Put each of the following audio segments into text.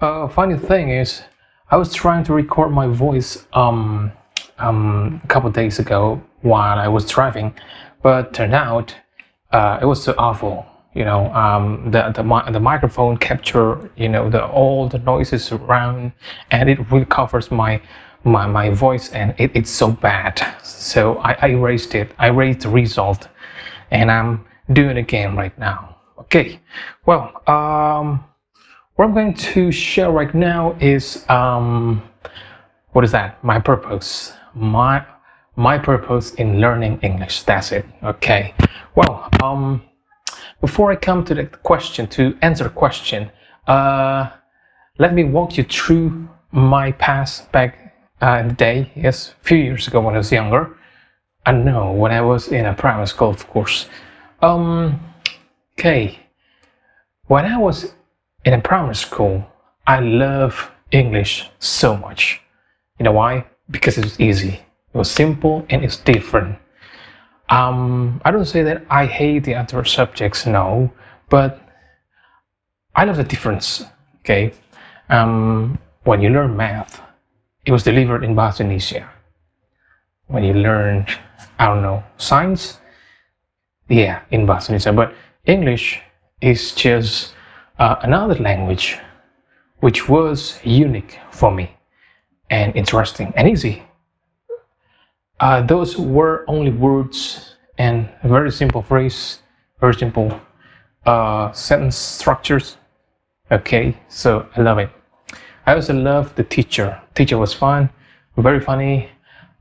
uh, funny thing is, I was trying to record my voice um, um, a couple days ago while I was driving, but turned out uh, it was so awful. You know, um, the the the microphone capture you know the all the noises around, and it really covers my my my voice, and it, it's so bad. So I, I erased it. I erased the result, and I'm doing it again right now. Okay, well, um, what I'm going to share right now is um, what is that? My purpose. My my purpose in learning English. That's it. Okay. Well, um, before I come to the question to answer the question, uh, let me walk you through my past back uh, in the day. Yes, a few years ago when I was younger. I know when I was in a primary school, of course. Um, okay. When I was in a primary school, I love English so much. You know why? Because it was easy. It was simple and it's different. Um, I don't say that I hate the other subjects, no, but I love the difference. Okay, um, when you learn math, it was delivered in Indonesia. When you learn, I don't know, science, yeah, in Indonesia. But English is just uh, another language which was unique for me and interesting and easy. Uh, those were only words and very simple phrase, very simple uh, sentence structures. Okay, so I love it. I also love the teacher. Teacher was fun, very funny.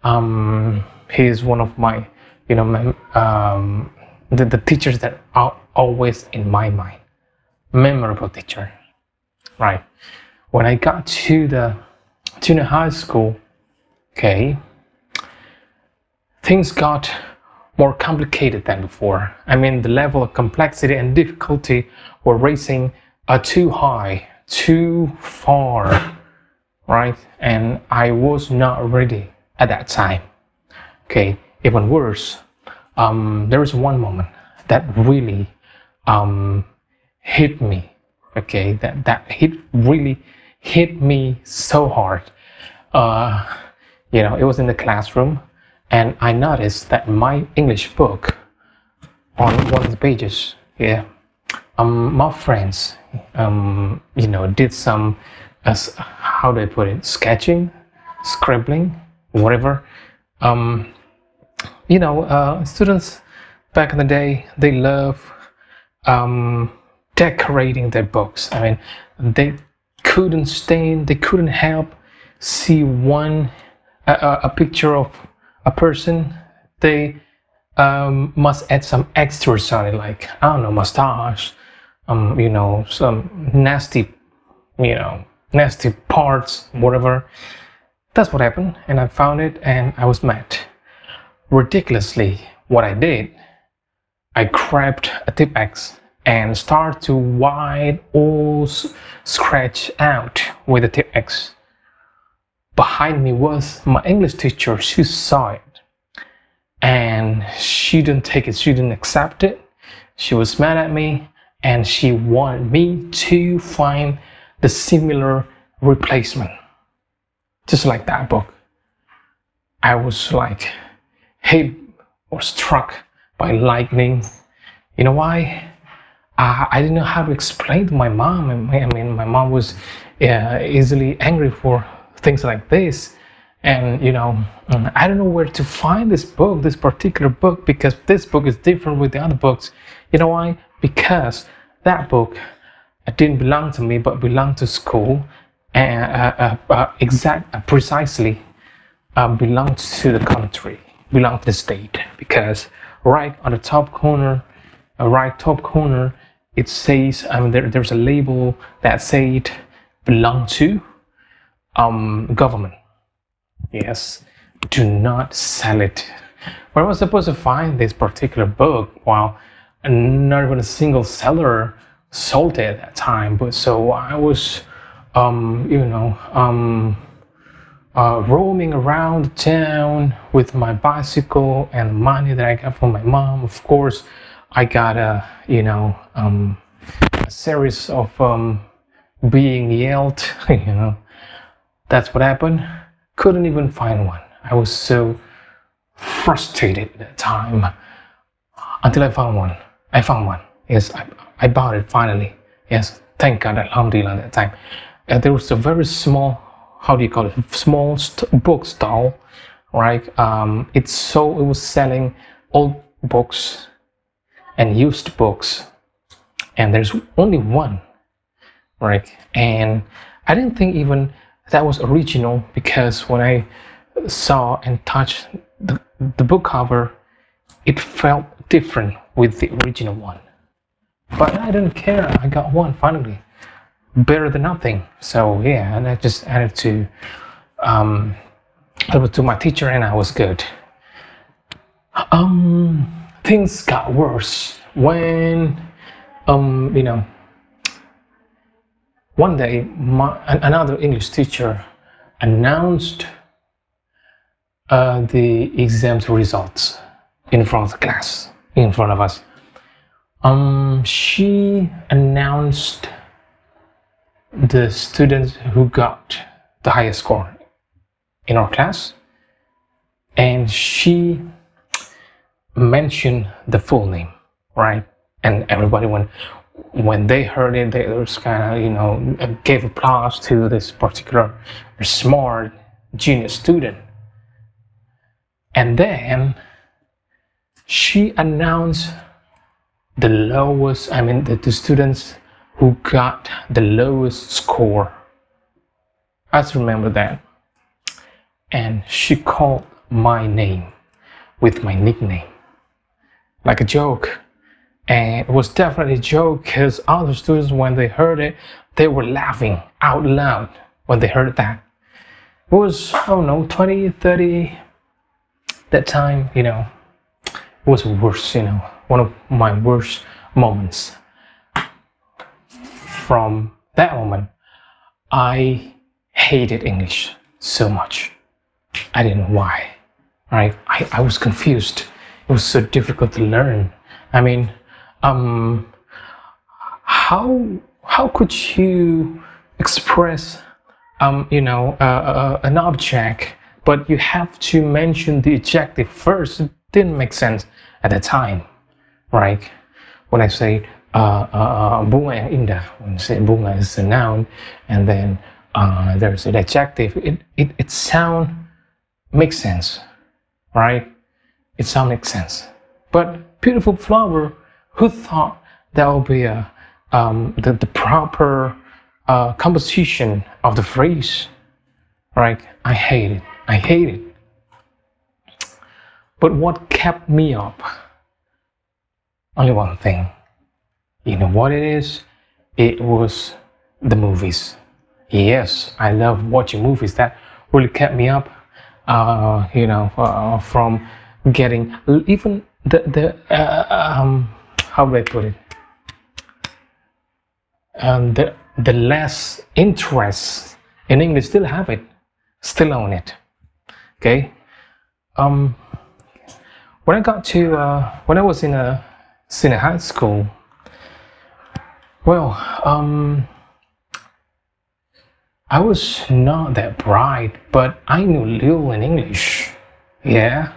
Um, he is one of my, you know, my, um, the, the teachers that are always in my mind. Memorable teacher, right? When I got to the junior high school, okay, things got more complicated than before. I mean, the level of complexity and difficulty were raising uh, too high, too far, right? And I was not ready at that time. Okay, even worse, um, there was one moment that really um, hit me. Okay, that that hit really hit me so hard. Uh, you know, it was in the classroom, and I noticed that my English book, on one of the pages, yeah, um, my friends, um, you know, did some, uh, how do I put it, sketching, scribbling, whatever. Um, you know, uh, students back in the day, they love um, decorating their books. I mean, they couldn't stand, they couldn't help see one a, a picture of a person. They um, must add some extras on it, like I don't know, mustache, um, you know, some nasty, you know, nasty parts, whatever. That's what happened, and I found it, and I was mad. Ridiculously, what I did, I grabbed a Tipp-Ex and start to wipe all scratch out with the Tipp-Ex. Behind me was my English teacher. She saw it, and she didn't take it. She didn't accept it. She was mad at me, and she wanted me to find the similar replacement, just like that book. I was like hit or struck by lightning. You know why? Uh, I didn't know how to explain to my mom. I mean, my mom was uh, easily angry for things like this. And, you know, I don't know where to find this book, this particular book, because this book is different with the other books. You know why? Because that book didn't belong to me, but belonged to school, and uh, uh, uh exact, uh, precisely uh, belonged to the country, belonged to the state. Because right on the top corner, right top corner, it says I mean there, there's a label that said belong to um, government. Yes, do not sell it. Where I was supposed to find this particular book? While not even a single seller sold it at that time. But so I was, um, you know, um, uh, roaming around town with my bicycle and money that I got from my mom. Of course, I got a you know um, a series of um, being yelled, you know. That's what happened. Couldn't even find one. I was so frustrated at that time until I found one. I found one. Yes, I, I bought it finally. Yes, thank God, Alhamdulillah, at that time. And there was a very small, how do you call it, small st- book stall, right? Um, it's so, it was selling old books and used books. And there's only one, right? And I didn't think even that was original because when I saw and touched the, the book cover, it felt different with the original one. But I didn't care. I got one finally, better than nothing. So yeah, and I just added to um, to my teacher, and I was good. Um, things got worse when um, you know one day my, another English teacher announced uh, the exams results in front of the class, in front of us. Um, she announced the students who got the highest score in our class, and she mentioned the full name, right? And everybody when when they heard it, they was kind of you know gave applause to this particular smart genius student. And then she announced the lowest, I mean, the, the students who got the lowest score. I just remember that. And she called my name with my nickname, like a joke. And it was definitely a joke because other students, when they heard it, they were laughing out loud when they heard that. It was, I don't know, 20, 30, that time, you know, it was worse, you know, one of my worst moments. From that moment, I hated English so much. I didn't know why. Right? I, I was confused. Was so difficult to learn. I mean, um, how how could you express, um, you know, uh, uh, an object, but you have to mention the adjective first? It didn't make sense at the time right? When I say uh, uh, uh, bunga yang indah, when I say bunga is a noun, and then uh, there's an adjective, it, it, it sound makes sense, right? It sound makes sense. But beautiful flower, who thought that would be a, um, the, the proper uh, composition of the phrase, right? I hate it. I hate it. But what kept me up? only one thing. You know what it is? It was the movies. Yes, I love watching movies. That really kept me up. Uh, you know, uh, from getting even the the uh, um, how do I put it? Um, the the less interest in English still have it, still own it. Okay. Um, when I got to uh, when I was in a senior high school, well, um, I was not that bright, but I knew little in English. Yeah,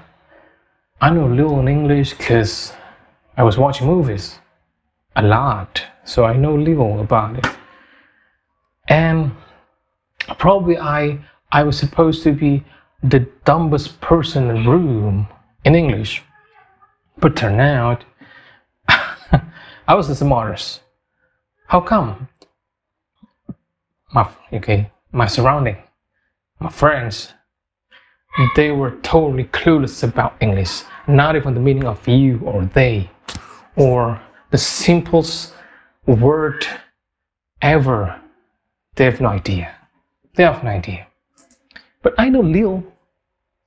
I know little in English because I was watching movies a lot, so I know little about it. And probably I I was supposed to be the dumbest person in the room in English, but turned out I was the smartest. How come? My okay, my surrounding, my friends, they were totally clueless about English. Not even the meaning of you or they, or the simplest word ever. They have no idea. They have no idea. But I know little,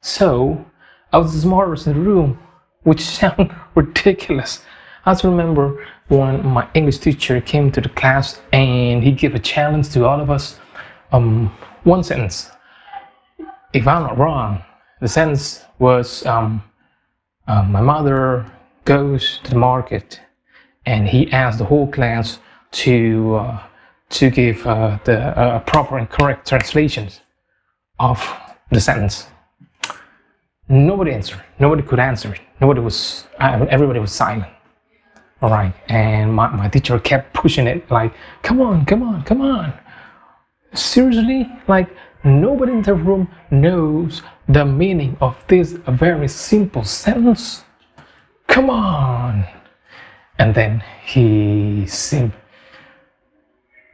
so I was the smartest in the room, which sounds ridiculous. I just remember when my English teacher came to the class and he gave a challenge to all of us. Um, one sentence. If I'm not wrong, the sentence was um, uh, my mother goes to the market and he asked the whole class to uh, to give uh, the uh, proper and correct translations of the sentence. Nobody answered. Nobody could answer it. Nobody was. Uh, everybody was silent. All right, and my, my teacher kept pushing it like, "Come on, come on, come on." Seriously, like nobody in the room knows the meaning of this very simple sentence. Come on. And then he seemed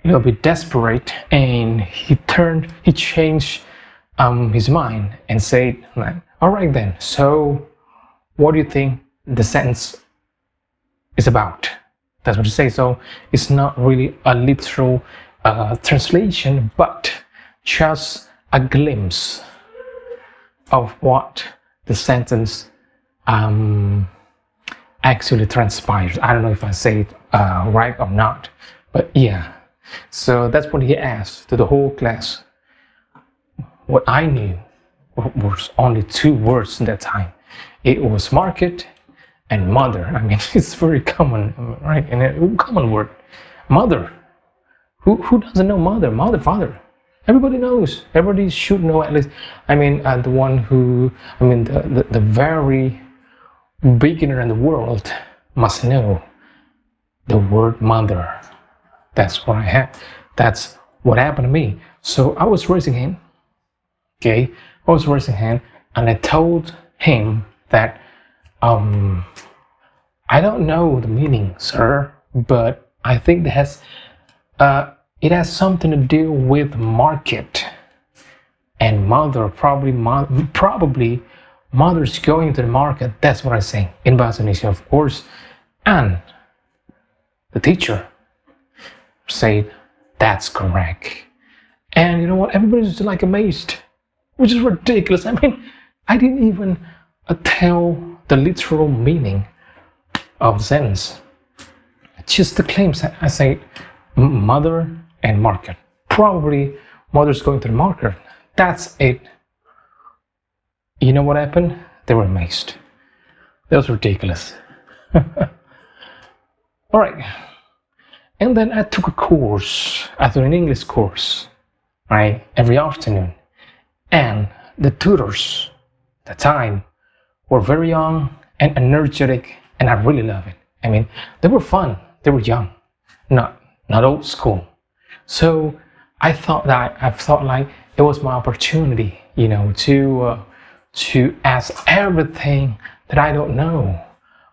a little bit desperate and he turned, he changed um, his mind and said, All right, then, so what do you think the sentence is about? That's what he says. So it's not really a literal uh, translation, but just a glimpse of what the sentence um, actually transpires. I don't know if I say it uh, right or not, but yeah. So that's what he asked to the whole class. What I knew was only two words in that time. It was market and mother. I mean, it's very common, right? And a common word, mother. Who, who doesn't know mother? Mother, father. Everybody knows. Everybody should know at least. I mean, uh, the one who, I mean, the, the, the very beginner in the world must know the word mother. That's what I had. That's what happened to me. So I was raising him Okay, I was raising him and I told him that um, I don't know the meaning, sir, but I think that has uh, it has something to do with market and mother probably mo- probably mother's going to the market. That's what I say in Bahasa of course. And the teacher said, That's correct. And you know what? Everybody's like amazed, which is ridiculous. I mean, I didn't even uh, tell the literal meaning of the sentence. Just the claims. I say, mother and market. Probably mother's going to the market. That's it. You know what happened? They were amazed. That was ridiculous. All right. And then I took a course, I took an English course, right, every afternoon. And the tutors, the time, were very young and energetic, and I really love it. I mean, they were fun. They were young, not not old school. So I thought that I thought like it was my opportunity, you know, to uh, to ask everything that I don't know.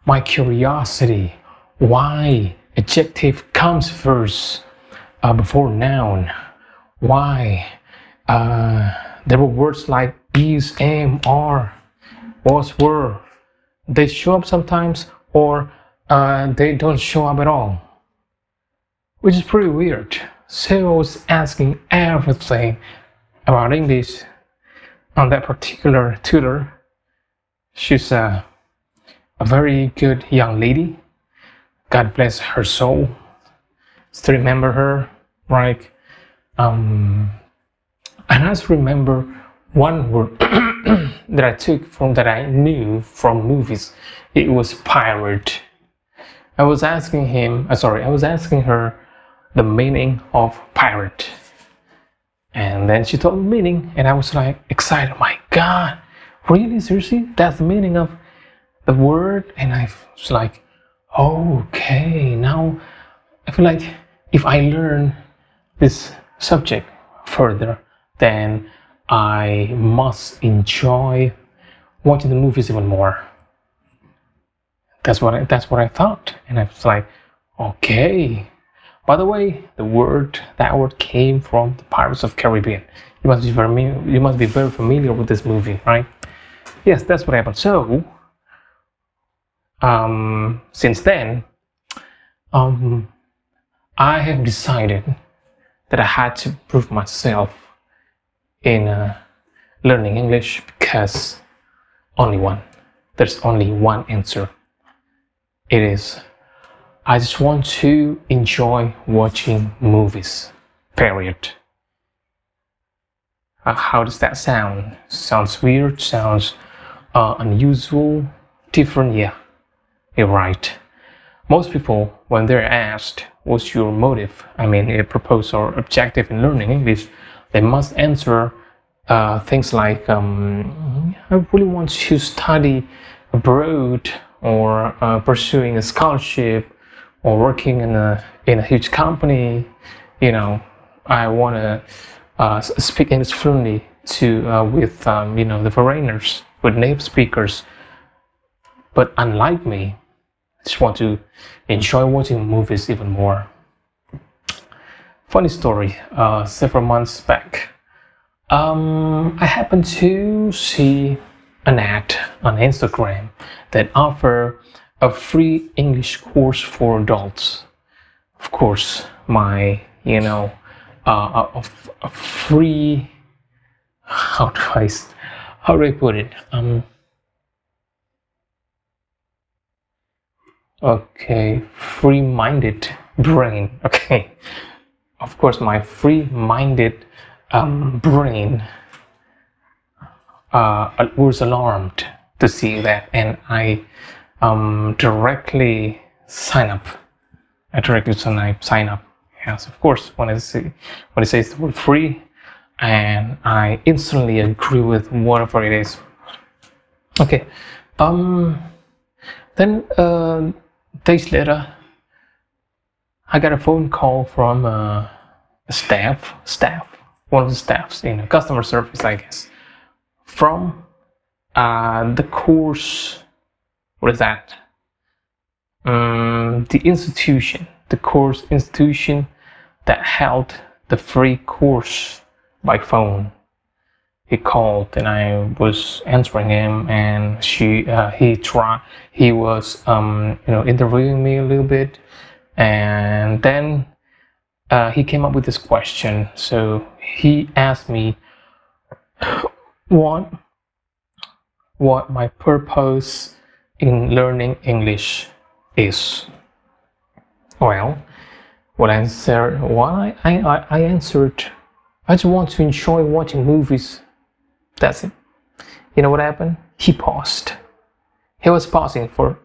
My curiosity, why adjective comes first uh, before noun, why uh, there were words like is, am, are, was, were. They show up sometimes or uh, they don't show up at all, which is pretty weird. I was asking everything about English on that particular tutor. She's a, a very good young lady. God bless her soul. Still remember her, right? Um, and I just remember one word that I took from that I knew from movies. It was pirate. I was asking him, uh, sorry, I was asking her the meaning of pirate. And then she told me meaning, and I was like excited. Oh my God, really? Seriously? That's the meaning of the word? And I was like, okay, now I feel like if I learn this subject further, then I must enjoy watching the movies even more. That's what I, that's what I thought, and I was like, okay, by the way, the word that word came from the Pirates of Caribbean. You must be very you must be very familiar with this movie, right? Yes, that's what happened. So, um, since then, um, I have decided that I had to prove myself in uh, learning English because only one. There's only one answer. It is I just want to enjoy watching movies. Period. Uh, how does that sound? Sounds weird, sounds uh, unusual, different, yeah. You're right. most people, when they're asked, "What's your motive?" I mean, a purpose or objective in learning English, they must answer uh, things like, um, "I really want to study abroad," or uh, pursuing a scholarship, or working in a in a huge company. You know, I want to uh, speak English fluently to uh, with um, you know the foreigners, with native speakers. But unlike me, I just want to enjoy watching movies even more. Funny story. Uh, several months back, um, I happened to see an ad on Instagram that offer a free English course for adults. Of course, my you know uh, a, a free how do I how do I put it? Um okay free-minded brain. Okay. Of course my free-minded um, brain uh, was alarmed to see that and I um, directly sign up. I directly sign up, yes of course when I say when it says the word free and I instantly agree with whatever it is. Okay um then uh, days later I got a phone call from uh, staff staff one of the staffs in customer service I guess from uh, the course what is that? Um, the institution the course institution that held the free course by phone. He called and I was answering him and she uh, he tried he was um, you know interviewing me a little bit. And then uh, he came up with this question. So he asked me what what my purpose in learning English is well what I answer why I, I, I answered I just want to enjoy watching movies. That's it. You know what happened? He paused. He was pausing for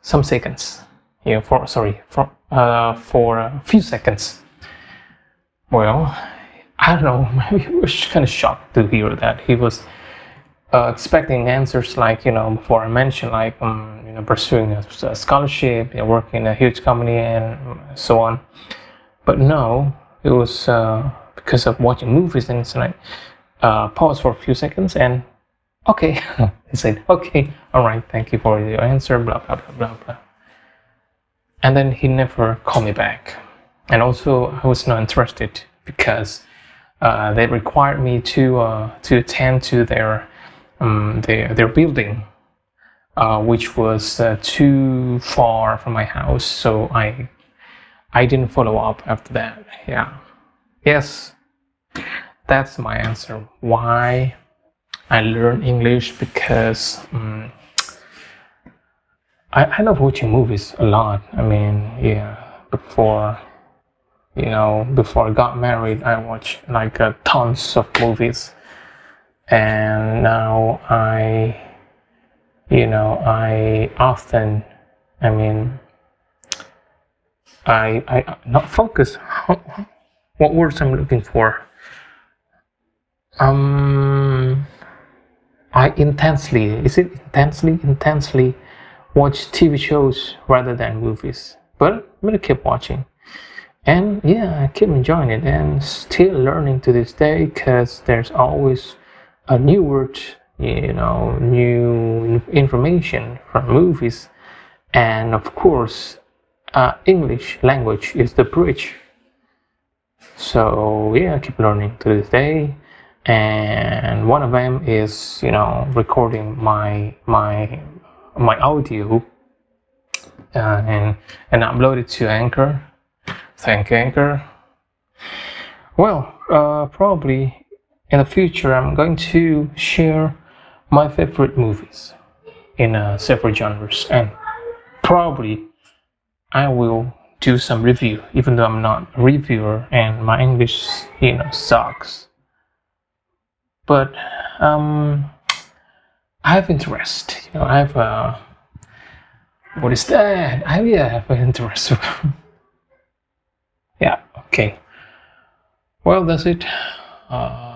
some seconds. Yeah, for sorry, for uh, for a few seconds. Well, I don't know. Maybe he was kind of shocked to hear that. He was uh, expecting answers like you know before I mentioned like um, you know pursuing a, a scholarship, you know, working in a huge company and so on. But no, it was. Uh, because of watching movies and so I uh, pause for a few seconds and okay he said okay all right thank you for your answer blah blah blah blah blah and then he never called me back and also I was not interested because uh, they required me to uh, to attend to their um, their, their building uh, which was uh, too far from my house so I I didn't follow up after that yeah yes that's my answer. Why I learn English because um, I, I love watching movies a lot. I mean, yeah, before you know, before I got married, I watched like uh, tons of movies, and now I, you know, I often, I mean, I I not focus. What words I'm looking for? um I intensely is it intensely intensely watch TV shows rather than movies but I'm gonna keep watching and yeah I keep enjoying it and still learning to this day because there's always a new word you know new information from movies and of course uh, English language is the bridge so yeah keep learning to this day and one of them is you know recording my my my audio uh, and and upload it to Anchor. Thank Anchor. Well, uh, probably in the future I'm going to share my favorite movies in uh, several genres and probably I will do some review even though I'm not a reviewer and my English you know sucks but um, I have interest. You know, I have uh, What is that? Oh yeah, interest. yeah, okay. Well, that's it. Um,